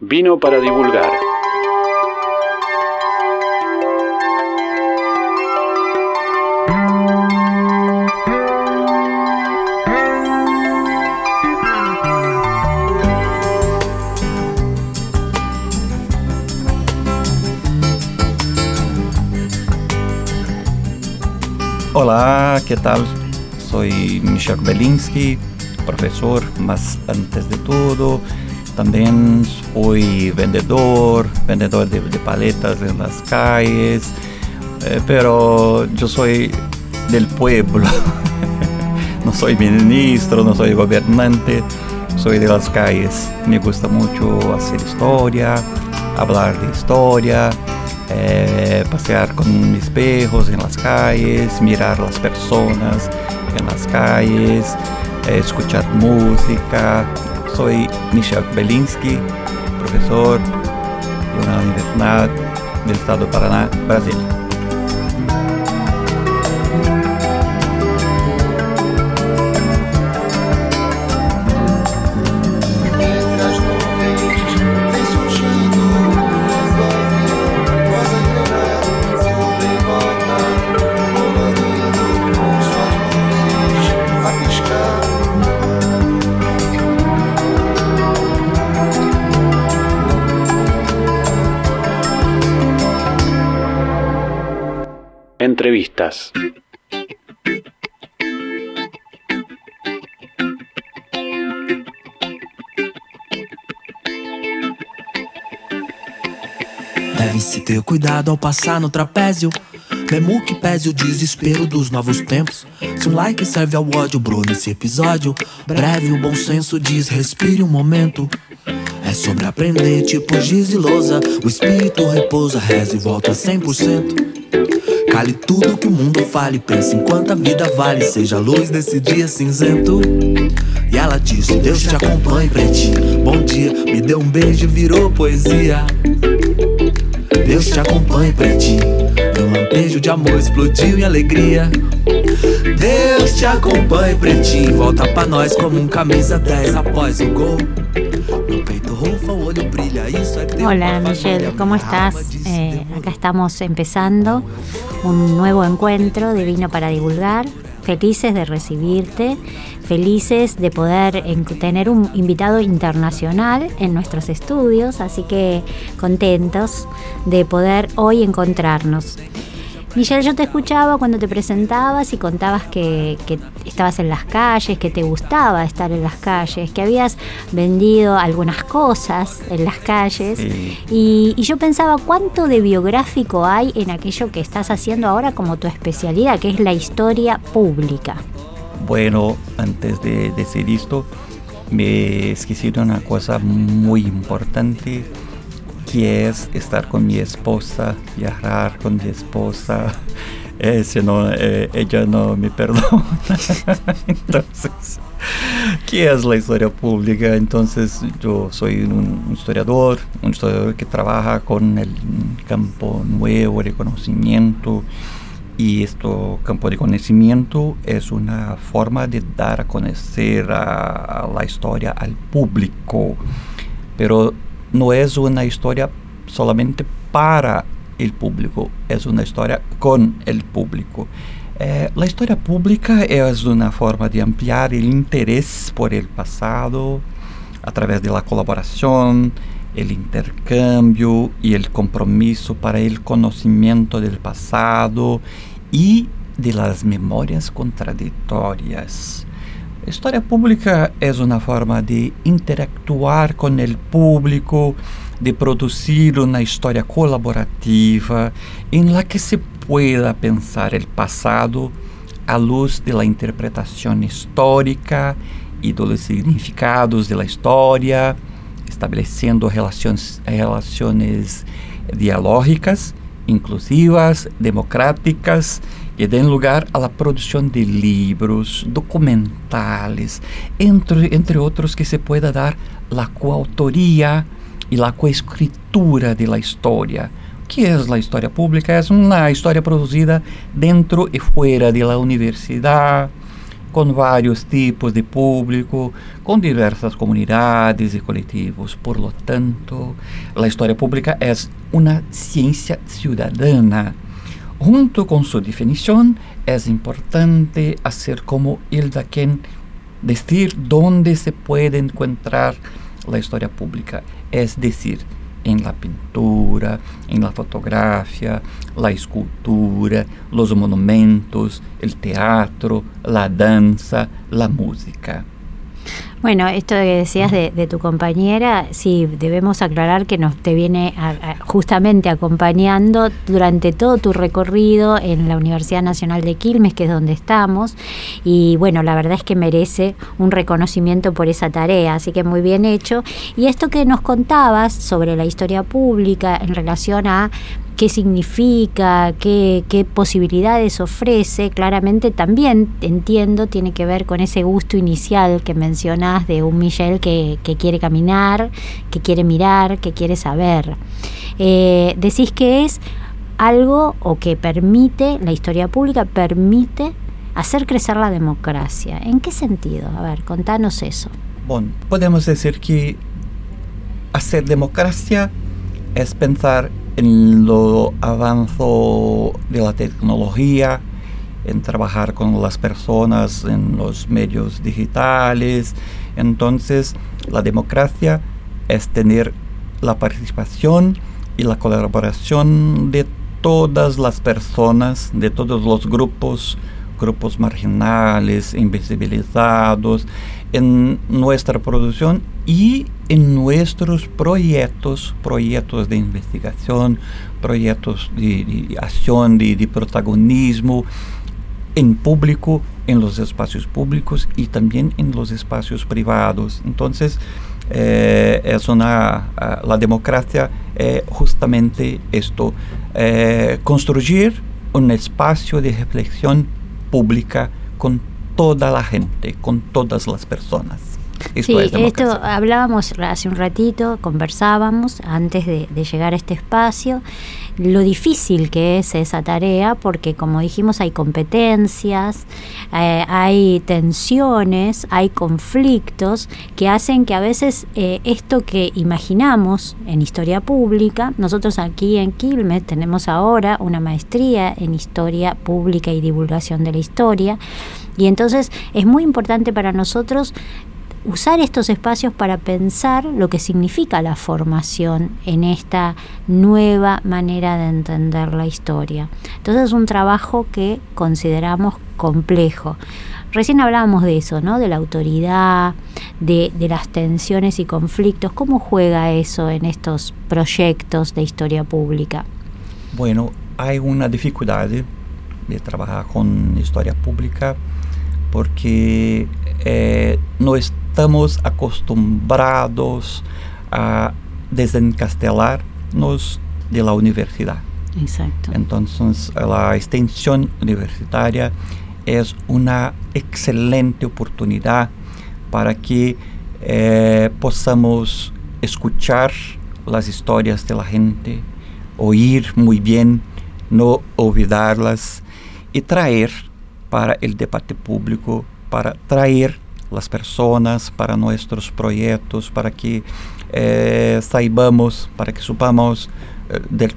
Vino para divulgar. Hola, ¿qué tal? Soy Michel Belinsky, profesor, más antes de todo, también fui vendedor, vendedor de, paletas en las calles, eh, pero yo soy del pueblo, no soy ministro, no soy gobernante, soy de las calles. Me gusta mucho hacer historia, hablar de historia, eh, pasear con mis espejos en las calles, mirar las personas en las calles, eh, escuchar música. Soy Michel Belinsky, profesor de una universidad del estado de Paraná, Brasil. Entrevistas. Deve-se ter cuidado ao passar no trapézio. Mesmo que pese o desespero dos novos tempos. Se um like serve ao ódio, bro, nesse episódio. Breve, o bom senso diz: respire um momento. É sobre aprender, tipo giz e lousa. O espírito repousa, reza e volta 100%. Cale tudo que o mundo fale, pense enquanto a vida vale, seja a luz desse dia cinzento. E ela disse: Deus te acompanhe, pretinho. Bom dia, me deu um beijo, virou poesia. Deus te acompanhe, pretinho. Meu lampejo de amor explodiu em alegria. Deus te acompanhe, pretinho. Volta pra nós como um camisa 10 após o gol. Meu peito rufa, o olho brilha. Isso é que Hola Michelle, ¿cómo estás? Eh, acá estamos empezando un nuevo encuentro de Vino para Divulgar. Felices de recibirte, felices de poder tener un invitado internacional en nuestros estudios, así que contentos de poder hoy encontrarnos. Michelle, yo te escuchaba cuando te presentabas y contabas que, estabas en las calles, que te gustaba estar en las calles, que habías vendido algunas cosas en las calles. Y, y, yo pensaba cuánto de biográfico hay en aquello que estás haciendo ahora como tu especialidad, que es la historia pública. Bueno, antes de decir esto, me de una cosa muy importante que es estar con mi esposa, viajar con mi esposa, eh, si no, eh, ella no me perdona. Entonces, ¿qué es la historia pública? Entonces, yo soy un historiador, un historiador que trabaja con el campo nuevo de conocimiento. Y este campo de conocimiento es una forma de dar a conocer a, a la historia al público. Pero no es una historia solamente para el público, es una historia con el público. Eh, la historia pública es una forma de ampliar el interés por el pasado a través de la colaboración, el intercambio compromiso para el conocimiento del pasado y de las memorias contradictorias. História pública é uma forma de interactuar com o público, de produzir uma história colaborativa em la que se pueda pensar o passado à luz da interpretação histórica e dos significados da história, estabelecendo relações, relações dialógicas, inclusivas, democráticas que den lugar a la producción de libros, documentales, entre, entre otros que se pueda dar la coautoría y la coescritura de la historia. ¿Qué es la historia pública? Es una historia producida dentro y fuera de la universidad, con varios tipos de público, con diversas comunidades y colectivos. Por lo tanto, la historia pública es una ciencia ciudadana. Junto con su definición, es importante hacer como Hilda Ken decir dónde se puede encontrar la historia pública, es decir, en la pintura, en la fotografía, la escultura, los monumentos, el teatro, la danza, la música. Bueno, esto que decías de, tu compañera, sí, debemos aclarar que nos te viene justamente acompañando durante todo tu recorrido en la Universidad Nacional de Quilmes, que es donde estamos, y bueno, la verdad es que merece un reconocimiento por esa tarea, así que muy bien hecho. Y esto que nos contabas sobre la historia pública en relación a qué significa, qué, posibilidades ofrece, claramente también entiendo tiene que ver con ese gusto inicial que mencionas de un Michel que, quiere caminar, que quiere mirar, que quiere saber. Eh, decís que es algo o que permite, la historia pública permite hacer crecer la democracia. ¿En qué sentido? A ver, contanos eso. Bueno, podemos decir que hacer democracia es pensar en lo avanzo de la tecnología, en trabajar con las personas en los medios digitales. Entonces, la democracia es tener la participación y la colaboración de todas las personas, de todos los grupos, grupos marginales, invisibilizados, en nuestra producción y en nuestros proyectos, proyectos de investigación, proyectos de, acción, de, protagonismo en público, en los espacios públicos y también en los espacios privados. Entonces, eh, es una, ah, la democracia es justamente esto, eh, construir un espacio de reflexión pública con toda la gente, con todas las personas. sí, esto hablábamos hace un ratito, conversábamos antes de, llegar a este espacio, lo difícil que es esa tarea, porque como dijimos hay competencias, eh, hay tensiones, hay conflictos que hacen que a veces eh, esto que imaginamos en historia pública, nosotros aquí en Quilmes tenemos ahora una maestría en historia pública y divulgación de la historia, y entonces es muy importante para nosotros usar estos espacios para pensar lo que significa la formación en esta nueva manera de entender la historia. Entonces es un trabajo que consideramos complejo. Recién hablábamos de eso, ¿no? De la autoridad, de, de las tensiones y conflictos. ¿Cómo juega eso en estos proyectos de historia pública? Bueno, hay una dificultad de trabajar con historia pública porque eh, no estamos acostumbrados a desencastelarnos de la universidad. Exacto. Entonces, la extensión universitaria es una excelente oportunidad para que eh, podamos escuchar las historias de la gente, oír muy bien, no olvidarlas y traer para el debate público, para traer las personas para nuestros proyectos, para que eh, saibamos, para que supamos eh, de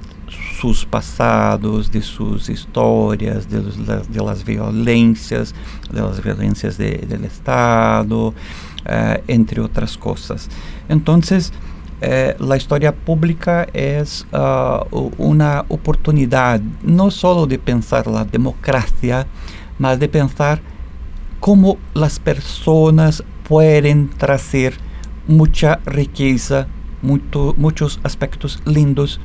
sus pasados, de sus historias, de, de las violencias, de las violencias de, del Estado, eh, entre otras cosas. Entonces, eh, la historia pública es uh, una oportunidad no solo de pensar la democracia, mas de pensar cómo las personas pueden traer mucha riqueza, muchos aspectos lindos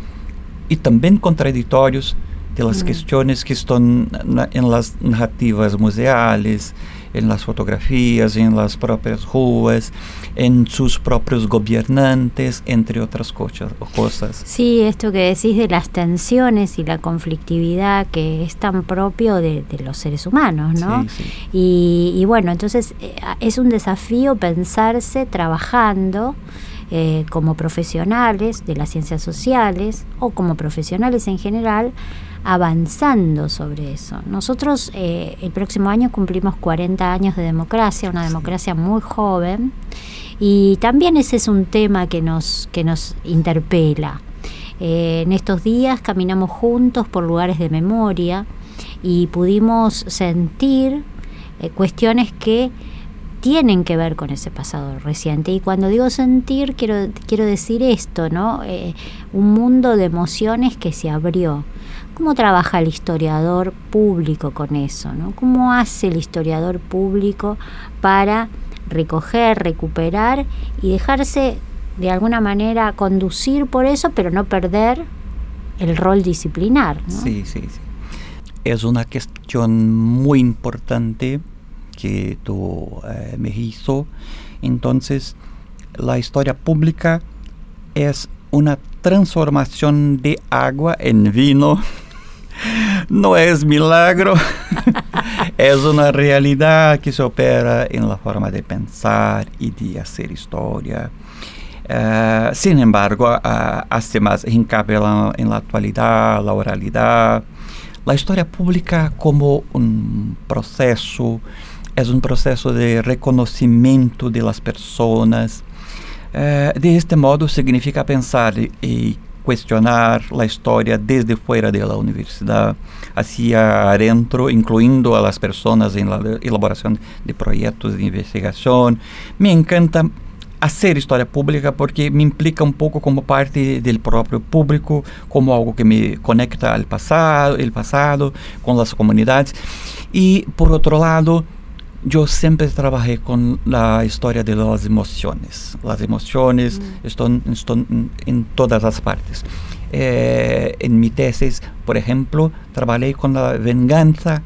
y también contradictorios de las mm. cuestiones que están en las narrativas museales, en las fotografías, en las propias ruas, en sus propios gobernantes, entre otras cosas. Sí, esto que decís de las tensiones y la conflictividad que es tan propio de, los seres humanos, ¿no? Y, y, bueno, entonces eh, es un desafío pensarse trabajando eh, como profesionales de las ciencias sociales o como profesionales en general avanzando sobre eso. Nosotros eh, el próximo año cumplimos 40 años de democracia, una democracia muy joven, y también ese es un tema que nos, que nos interpela. Eh, en estos días caminamos juntos por lugares de memoria y pudimos sentir eh, cuestiones que tienen que ver con ese pasado reciente. Y cuando digo sentir, quiero, quiero decir esto, ¿no? un mundo de emociones que se abrió ¿Cómo trabaja el historiador público con eso? ¿no? ¿Cómo hace el historiador público para recoger, recuperar y dejarse de alguna manera conducir por eso, pero no perder el rol disciplinar? Sí, sí, sí. Es una cuestión muy importante que tú eh, me hizo. Entonces, la historia pública es una transformación de agua en vino no es milagro, es una realidad que se opera en la forma de pensar y de hacer historia. Uh, sin embargo, uh, hace más hincapié en la actualidad, la oralidad. La historia pública como un proceso, es un proceso de reconocimiento de las personas. Uh, de este modo significa pensar y cuestionar la historia desde fuera de la universidad hacia adentro, incluyendo a en la elaboración de proyectos de investigación. Me encanta hacer historia pública porque me implica un poco como parte del propio público, como algo que me conecta al pasado, el pasado, con las comunidades. Y por otro lado, yo siempre trabajé con la historia de las emociones. Las emociones mm. están, están, en todas las partes. Eh, en mi tesis, por ejemplo, trabajé con la venganza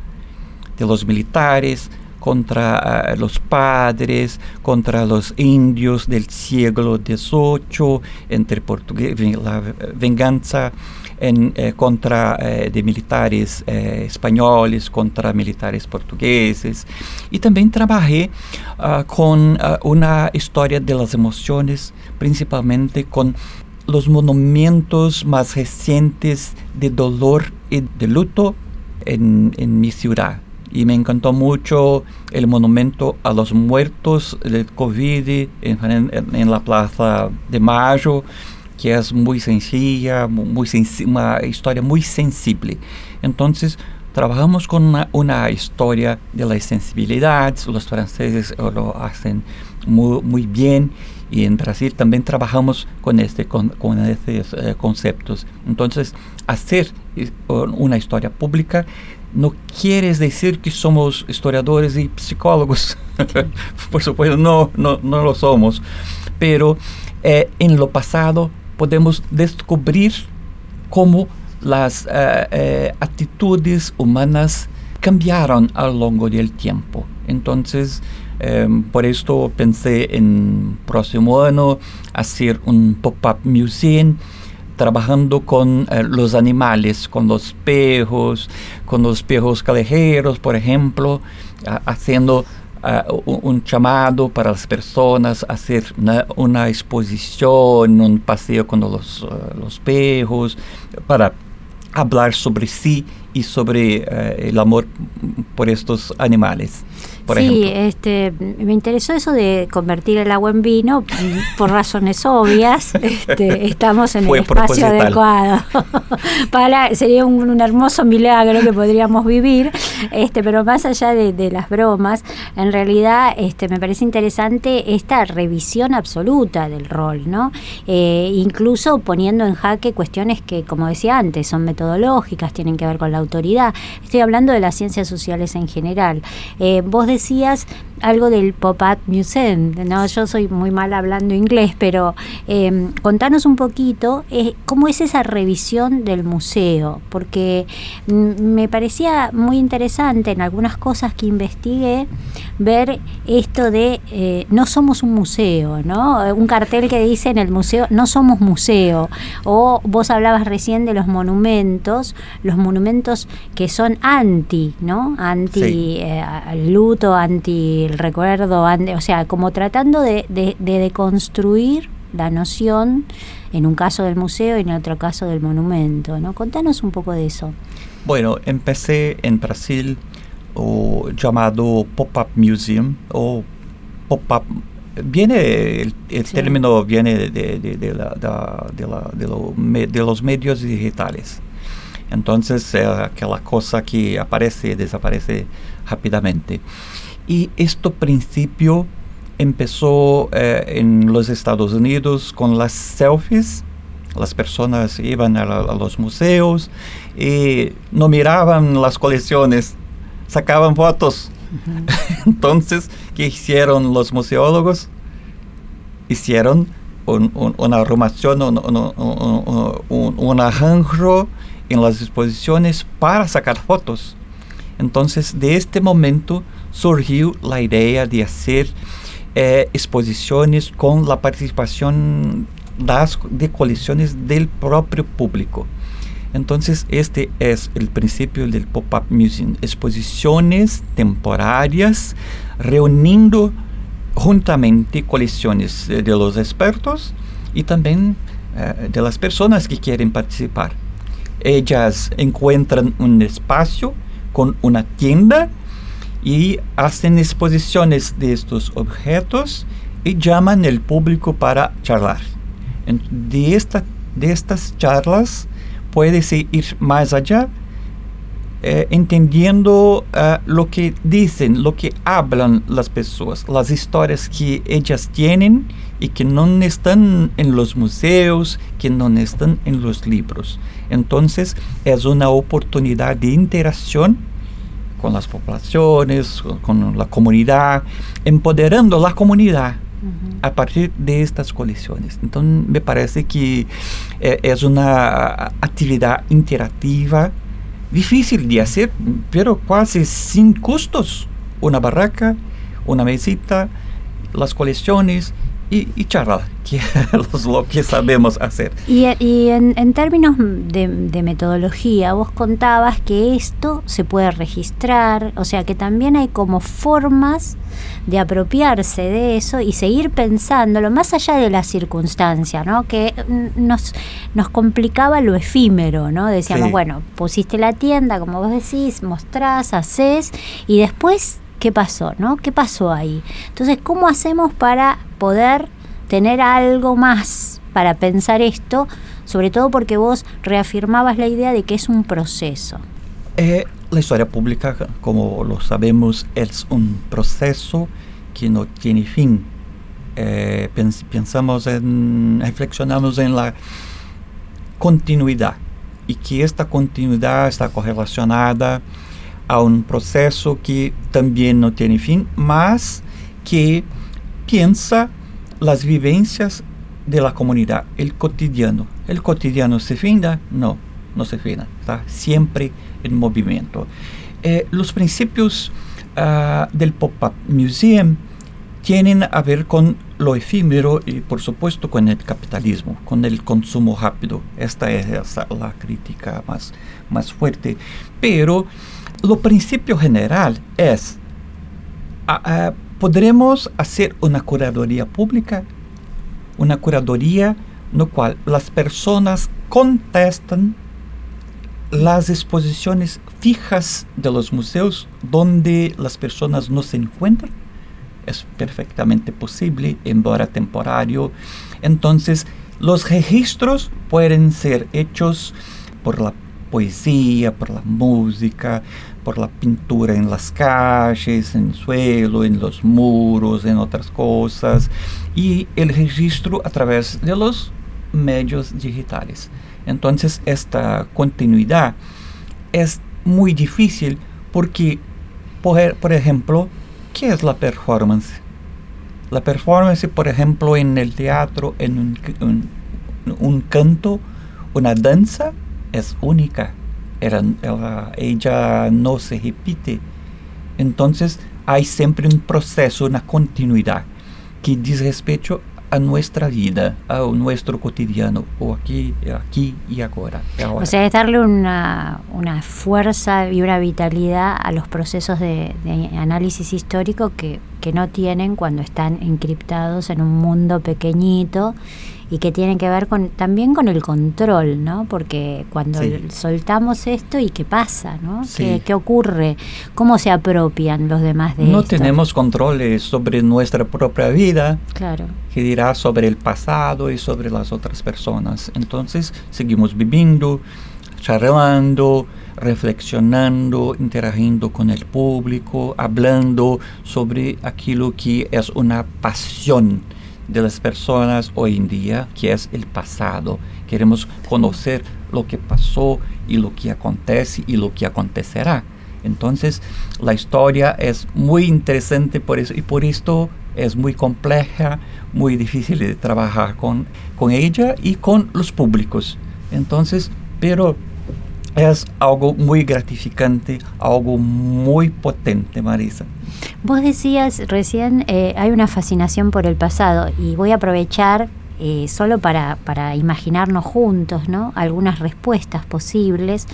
de los militares contra uh, los padres, contra los indios del siglo XVIII, entre portugués, la venganza en, eh, contra eh, de militares eh, contra militares portugueses. Y también trabajé uh, con uh, una historia de las emociones, principalmente con los monumentos más recientes de dolor y de luto en, en mi ciudad. Y me encantó mucho el monumento a los muertos del COVID en, en, en la Plaza de Mayo que é muito sencilla, muy uma história muito sensível. Então, trabalhamos com uma, uma história de las sensibilidades, os franceses lo hacen muito bem e em Brasil também trabalhamos com este com, com estes eh, conceptos. Então, fazer uma história pública não quer dizer que somos historiadores e psicólogos, por supuesto, não, não, não lo somos, pero eh, en lo pasado podemos descobrir cómo las uh, uh, actitudes humanas cambiaron a lo largo del tiempo. Entonces, um, por esto pensé en próximo año hacer un pop-up museum trabajando con uh, los animales, con los perros, con los perros callejeros, por ejemplo, haciendo uh, un llamado para las personas a hacer una, una exposición, un paseo con los, uh, los perros, para hablar sobre sí y sobre uh, el amor por estos animales sí, este, me interesó eso de convertir el agua en vino por razones obvias. Este, estamos en el espacio adecuado. Para, sería un, hermoso milagro que podríamos vivir. Este, pero más allá de, las bromas, en realidad este, me parece interesante esta revisión absoluta del rol, ¿no? Eh, incluso poniendo en jaque cuestiones que, como decía antes, son metodológicas, tienen que ver con la autoridad. Estoy hablando de las ciencias sociales en general. Eh, vos decías algo del Pop-Up Museum, ¿no? Yo soy muy mal hablando inglés, pero em, contanos un poquito eh, cómo es esa revisión del museo, porque mm, me parecía muy interesante en algunas cosas que investigué ver esto de eh, no somos un museo, ¿no? Un cartel que dice en el museo no somos museo, o vos hablabas recién de los monumentos, los monumentos que son anti, ¿no? Anti eh, luto, anti el recuerdo, o sea, como tratando de, de, deconstruir la noción, en un caso del museo y en otro caso del monumento. ¿no? Contanos un poco de eso. Bueno, empecé en Brasil o llamado Pop-Up Museum o Pop-Up viene el, término viene de, los medios digitales. Entonces, eh, aquella cosa que aparece y desaparece rápidamente. Y este principio empezó eh, en los Estados Unidos con las selfies. Las personas iban a, los museos y no miraban las colecciones, sacaban fotos. Entonces, ¿qué hicieron los museólogos? Hicieron una arrumación, un, un, un, arranjo en las exposiciones para sacar fotos. Entonces, de este momento surgió la idea de hacer eh, exposiciones con la participación de colecciones del propio público. Entonces, este es el principio del Pop-Up Museum. Exposiciones temporarias reuniendo juntamente colecciones de los expertos y también eh, de las personas que quieren participar. Ellas encuentran un espacio con una tienda y hacen exposiciones de estos objetos y llaman al público para charlar. De, esta, de estas charlas puedes ir más allá eh, entendiendo eh, lo que dicen, lo que hablan las personas, las historias que ellas tienen y que no están en los museos, que no están en los libros. Entonces es una oportunidad de interacción con las poblaciones, con la comunidad, empoderando la comunidad a partir de estas colecciones. Entonces me parece que eh, es una actividad interactiva difícil de hacer, pero casi sin costos. Una barraca, una mesita, las colecciones y, y charlar, que es lo que sabemos hacer. Y, en, términos de, metodología, vos contabas que esto se puede registrar, o sea que también hay como formas de apropiarse de eso y seguir pensándolo más allá de la circunstancia, ¿no? Que nos, nos complicaba lo efímero, ¿no? Decíamos, bueno, pusiste la tienda, como vos decís, mostrás, haces y después qué pasó, ¿no? ¿Qué pasó ahí? Entonces, ¿cómo hacemos para poder tener algo más para pensar esto? Sobre todo porque vos reafirmabas la idea de que es un proceso. Eh, la historia pública, como lo sabemos, es un proceso que no tiene fin. Eh, pensamos en, reflexionamos en la continuidad y que esta continuidad está correlacionada a un proceso que también no tiene fin, mas que piensa las vivencias de la comunidad, el cotidiano. ¿El cotidiano se finda? No, no se finda, está siempre en movimiento. Eh, los principios uh, del Pop-Up Museum tienen a ver con lo efímero y por supuesto con el capitalismo, con el consumo rápido. Esta es la crítica más, más fuerte. Pero lo principio general es, podremos hacer una curaduría pública, una curaduría en la cual las personas contestan las exposiciones fijas de los museos donde las personas no se encuentran. Es perfectamente posible, embora temporario. Entonces, los registros pueden ser hechos por la poesía, por la música, por la pintura en las calles, en el suelo, en los muros, en otras cosas, y el registro a través de los medios digitales. Entonces esta continuidad es muy difícil porque, por, ejemplo, ¿qué es la performance? La performance, por ejemplo, en el teatro, en un, un canto, una danza, es única ella no se repite. Entonces hay siempre un proceso, una continuidad que dice respecto a nuestra vida, a nuestro cotidiano, o aquí, aquí y ahora. O sea, es darle una, fuerza y una vitalidad a los procesos de, análisis histórico que que no tienen cuando están encriptados en un mundo pequeñito y que tienen que ver con también con el control, ¿no? Porque cuando soltamos esto y qué pasa, ¿no? ¿Qué, ocurre? ¿Cómo se apropian los demás de no esto? No tenemos controles sobre nuestra propia vida. Claro. Que dirá sobre el pasado y sobre las otras personas. Entonces seguimos viviendo, charlando, reflexionando, interagindo con el público, hablando sobre aquello que es una pasión de las personas hoy en día, que es el pasado. Queremos conocer lo que pasó y lo que acontece y lo que acontecerá. Entonces, la historia es muy interesante por eso y por esto es muy compleja, muy difícil de trabajar con, con ella y con los públicos. Entonces, pero es algo muy gratificante, algo muy potente, Marisa. Vos decías recién, eh, hay una fascinación por el pasado y voy a aprovechar eh, solo para, para, imaginarnos juntos ¿no? algunas respuestas posibles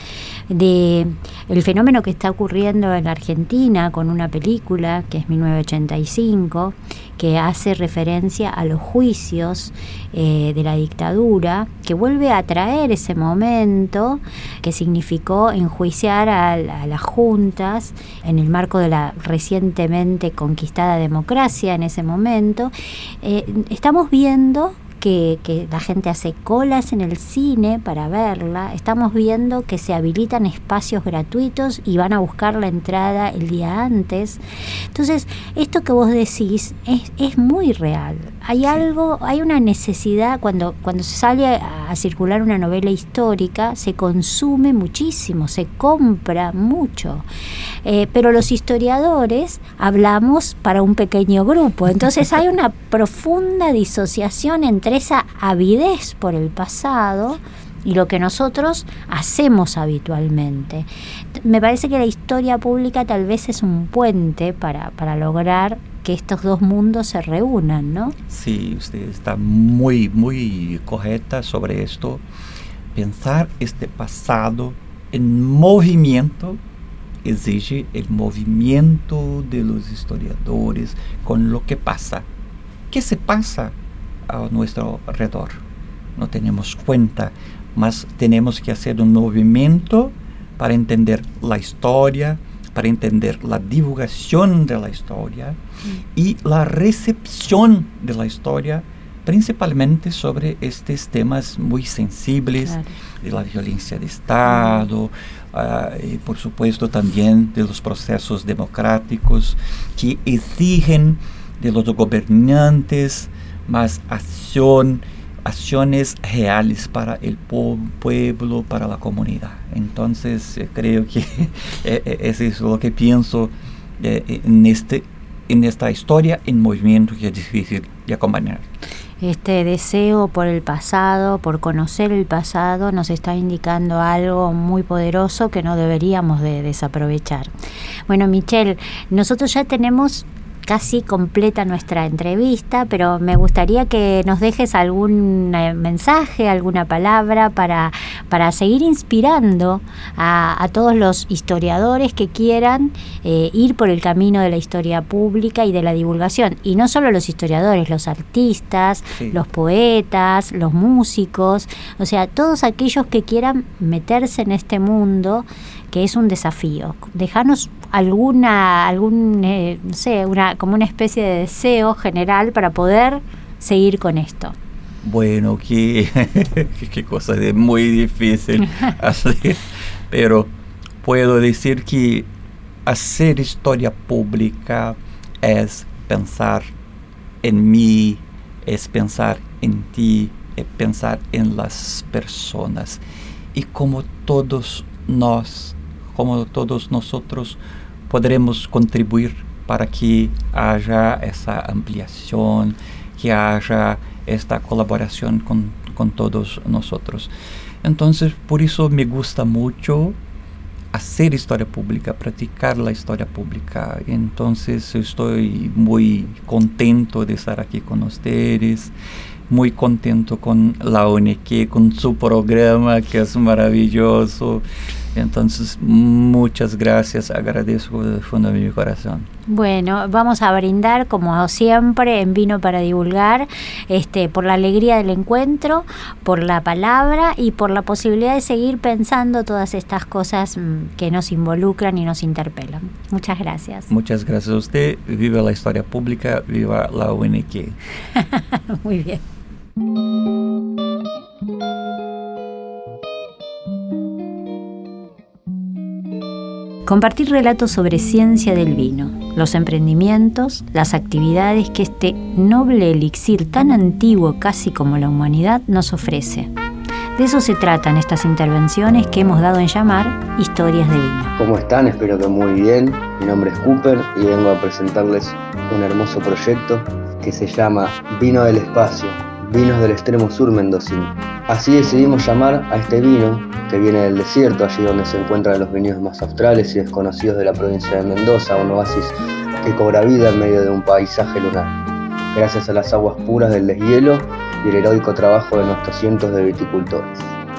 de el fenómeno que está ocurriendo en la Argentina con una película que es 1985 que hace referencia a los juicios eh, de la dictadura, que vuelve a traer ese momento que significó enjuiciar a, las juntas en el marco de la recientemente conquistada democracia en ese momento. Eh, estamos viendo que, la gente hace colas en el cine para verla. Estamos viendo que se habilitan espacios gratuitos y van a buscar la entrada el día antes. Entonces, esto que vos decís es, es muy real. Hay algo, hay una necesidad, cuando, cuando se sale a, circular una novela histórica, se consume muchísimo, se compra mucho. Eh, pero los historiadores hablamos para un pequeño grupo. Entonces hay una profunda disociación entre esa avidez por el pasado y lo que nosotros hacemos habitualmente. Me parece que la historia pública tal vez es un puente para, para lograr que estos dos mundos se reúnan, ¿no? Sí, usted está muy, muy correcta sobre esto. Pensar este pasado en movimiento exige el movimiento de los historiadores con lo que pasa. ¿Qué se pasa a nuestro alrededor. No tenemos cuenta, mas tenemos que hacer un movimiento para entender la historia, para entender la divulgación de la historia y la recepción de la historia, principalmente sobre estos temas muy sensibles de la violencia de Estado, ah, y por supuesto también de los procesos democráticos que exigen de los gobernantes más acción, acciones reales para el pueblo, para la comunidad. Entonces eh, creo que eh, eh, eso es lo que pienso en, este, en esta historia en movimiento que es difícil de acompañar. Este deseo por el pasado, por conocer el pasado, nos está indicando algo muy poderoso que no deberíamos de desaprovechar. Bueno, Michelle, nosotros ya tenemos casi completa nuestra entrevista, pero me gustaría que nos dejes algún eh, mensaje, alguna palabra para, para seguir inspirando a, todos los historiadores que quieran eh, ir por el camino de la historia pública y de la divulgación. Y no solo los historiadores, los artistas, los poetas, los músicos, o sea, todos aquellos que quieran meterse en este mundo que es un desafío. Dejanos alguna, algún, eh, no sé, una, como una especie de deseo general para poder seguir con esto. Bueno, qué, qué cosa de muy difícil hacer, pero puedo decir que hacer historia pública es pensar en mí, es pensar en ti, es pensar en las personas. Y como todos nos como todos nosotros podremos contribuir para que haya esa ampliación, que haya esta colaboración con, con todos nosotros. Entonces, por eso me gusta mucho hacer historia pública, practicar la historia pública. Entonces estoy muy contento de estar aquí con ustedes, muy contento con la ONG, con su programa que es maravilloso Entonces, muchas gracias, agradezco de fondo de mi corazón. Bueno, vamos a brindar como siempre en Vino para Divulgar, este, por la alegría del encuentro, por la palabra y por la posibilidad de seguir pensando todas estas cosas mm, que nos involucran y nos interpelan. Muchas gracias. Muchas gracias a usted. Viva la historia pública, viva la UNQ. Muy bien. Compartir relatos sobre ciencia del vino, los emprendimientos, las actividades que este noble elixir tan antiguo casi como la humanidad nos ofrece. De eso se tratan estas intervenciones que hemos dado en llamar historias de vino. ¿Cómo están? Espero que muy bien. Mi nombre es Cooper y vengo a presentarles un hermoso proyecto que se llama Vino del Espacio, vinos del extremo sur mendocino. Así decidimos llamar a este vino que viene del desierto, allí donde se encuentran los viñedos más australes y desconocidos de la provincia de Mendoza, un oasis que cobra vida en medio de un paisaje lunar, gracias a las aguas puras del deshielo y el heroico trabajo de nuestros cientos de viticultores.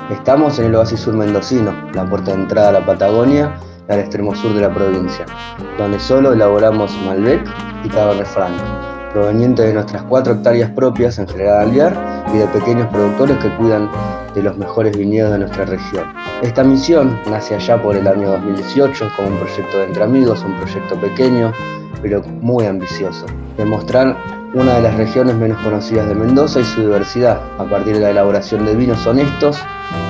Estamos en el oasis sur mendocino, la puerta de entrada a la Patagonia al extremo sur de la provincia, donde solo elaboramos Malbec y Cabernet Franc, provenientes de nuestras cuatro hectáreas propias en General Alvear y de pequeños productores que cuidan de los mejores viñedos de nuestra región. Esta misión nace allá por el año 2018 como un proyecto de entre amigos, un proyecto pequeño, pero muy ambicioso. Demostrar una de las regiones menos conocidas de Mendoza y su diversidad, a partir de la elaboración de vinos honestos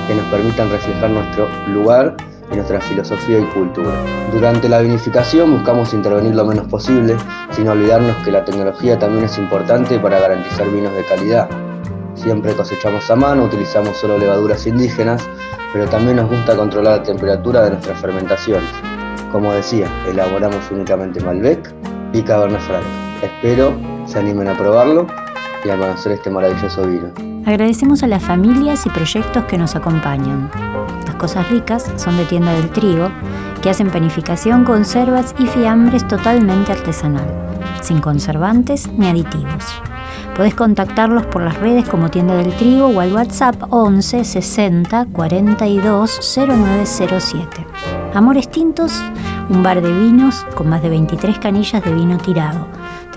que nos permitan reflejar nuestro lugar y nuestra filosofía y cultura. Durante la vinificación buscamos intervenir lo menos posible, sin olvidarnos que la tecnología también es importante para garantizar vinos de calidad. Siempre cosechamos a mano, utilizamos solo levaduras indígenas, pero también nos gusta controlar la temperatura de nuestras fermentaciones. Como decía, elaboramos únicamente Malbec y Cabernet Franc. Espero se animen a probarlo y a conocer este maravilloso vino. Agradecemos a las familias y proyectos que nos acompañan. Las cosas ricas son de tienda del trigo, que hacen panificación, conservas y fiambres totalmente artesanal, sin conservantes ni aditivos. Podés contactarlos por las redes como Tienda del Trigo o al WhatsApp 11 60 42 0907. Amores Tintos, un bar de vinos con más de 23 canillas de vino tirado.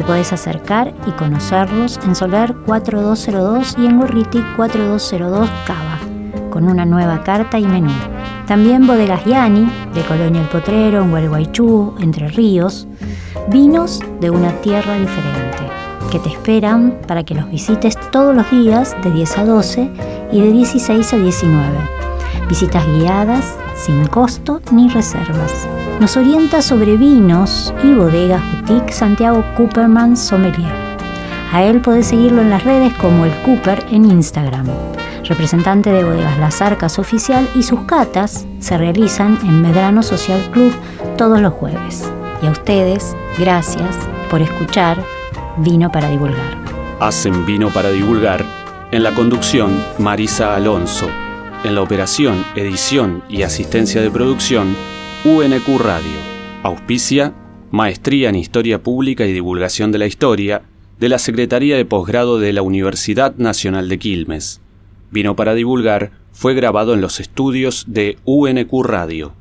Te podés acercar y conocerlos en Solar 4202 y en Gorriti 4202 Cava, con una nueva carta y menú. También Bodegas Yani, de Colonia El Potrero, en Gualeguaychú, Entre Ríos. Vinos de una tierra diferente que te esperan para que los visites todos los días de 10 a 12 y de 16 a 19. Visitas guiadas, sin costo ni reservas. Nos orienta sobre vinos y bodegas boutique Santiago Cooperman Sommelier. A él podés seguirlo en las redes como el Cooper en Instagram. Representante de Bodegas Las Arcas oficial y sus catas se realizan en Medrano Social Club todos los jueves. Y a ustedes, gracias por escuchar Vino para Divulgar. Hacen Vino para Divulgar en la conducción Marisa Alonso, en la operación, edición y asistencia de producción UNQ Radio. Auspicia Maestría en Historia Pública y Divulgación de la Historia de la Secretaría de Posgrado de la Universidad Nacional de Quilmes. Vino para Divulgar fue grabado en los estudios de UNQ Radio.